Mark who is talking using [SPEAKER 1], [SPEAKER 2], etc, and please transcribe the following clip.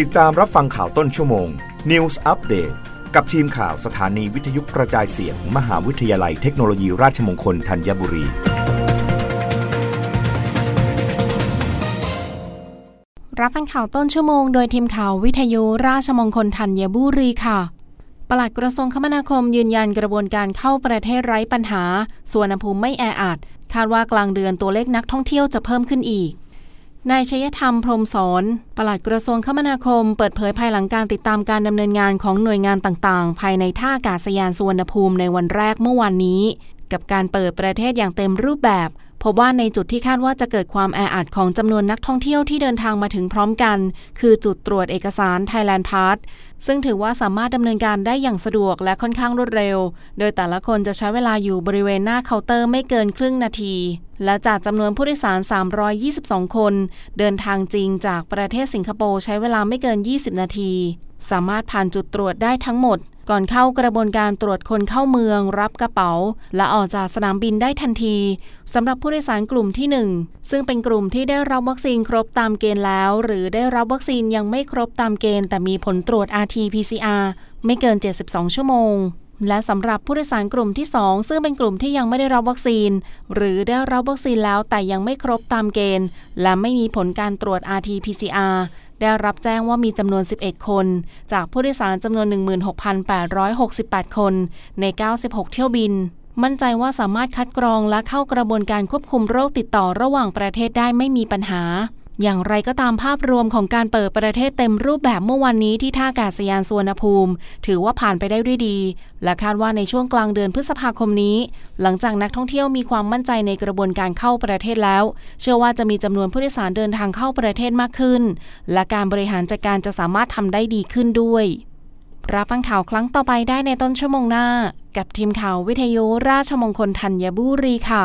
[SPEAKER 1] ติดตามรับฟังข่าวต้นชั่วโมง News Update กับทีมข่าวสถานีวิทยุกระจายเสียงมมหาวิทยาลัยเทคโนโลยีราชมงคลธัญบุรี
[SPEAKER 2] รับฟังข่าวต้นชั่วโมงโดยทีมข่าววิทยุราชมงคลธัญบุรีค่ะปลัดกระทรวงคมนาคมยืนยันกระบวนการเข้าประเทศไร้ปัญหาส่วนภูมิไม่แออัด คาดว่ากลางเดือนตัวเลขนักท่องเที่ยวจะเพิ่มขึ้นอีก นายชยธรรมพรมสอนปลัดกระทรวงคมนาคม เปิดเผยภายหลังการติดตามการดำเนินงานของหน่วยงานต่างๆ ภายในท่าอากาศยานสุวรรณภูมิในวันแรกเมื่อวานนี้ กับการเปิดประเทศอย่างเต็มรูปแบบพบว่าในจุดที่คาดว่าจะเกิดความแออัดของจำนวนนักท่องเที่ยวที่เดินทางมาถึงพร้อมกัน คือจุดตรวจเอกสาร Thailand Pass ซึ่งถือว่าสามารถดำเนินการได้อย่างสะดวกและค่อนข้างรวดเร็ว โดยแต่ละคนจะใช้เวลาอยู่บริเวณหน้าเคาน์เตอร์ไม่เกินครึ่งนาที และจากจำนวนผู้โดยสาร 322 คน เดินทางจริงจากประเทศสิงคโปร์ใช้เวลาไม่เกิน 20 นาที สามารถผ่านจุดตรวจได้ทั้งหมด ก่อนเข้ากระบวนการตรวจคนเข้าเมือง รับกระเป๋า และออกจากสนามบินได้ทันทีสำหรับผู้โดยสารกลุ่มที่ 1 ซึ่งเป็นกลุ่มที่ได้รับวัคซีนครบตามเกณฑ์แล้ว หรือได้รับวัคซีนยังไม่ครบตามเกณฑ์ แต่มีผลตรวจ RT-PCR ไม่เกิน 72 ชั่วโมง และสำหรับผู้โดยสารกลุ่มที่ 2 ซึ่งเป็นกลุ่มที่ยังไม่ได้รับวัคซีน หรือได้รับวัคซีนแล้วแต่ยังไม่ครบตามเกณฑ์ และไม่มีผลการตรวจ RT-PCR ได้รับแจ้งว่ามีจำนวน 11 คน จากผู้โดยสารจำนวน 16,868 คน ใน 96 เที่ยวบิน มั่นใจว่าสามารถคัดกรองและเข้ากระบวนการควบคุมโรคติดต่อระหว่างประเทศได้ไม่มีปัญหา อย่างไรก็ตามภาพรวมของการเปิดประเทศเต็มรูปแบบเมื่อวันนี้ที่ท่าอากาศยานสุวรรณภูมิ ถือว่าผ่านไปได้ด้วยดี และคาดว่าในช่วงกลางเดือนพฤษภาคมนี้ หลังจากนักท่องเที่ยวมีความมั่นใจในกระบวนการเข้าประเทศแล้ว เชื่อว่าจะมีจำนวนผู้โดยสารเดินทางเข้าประเทศมากขึ้น และการบริหารจัดการจะสามารถทำได้ดีขึ้นด้วยรับฟังข่าวครั้งต่อไปได้ในต้นชั่วโมงหน้า กับทีมข่าววิทยุราชมงคลธัญบุรีค่ะ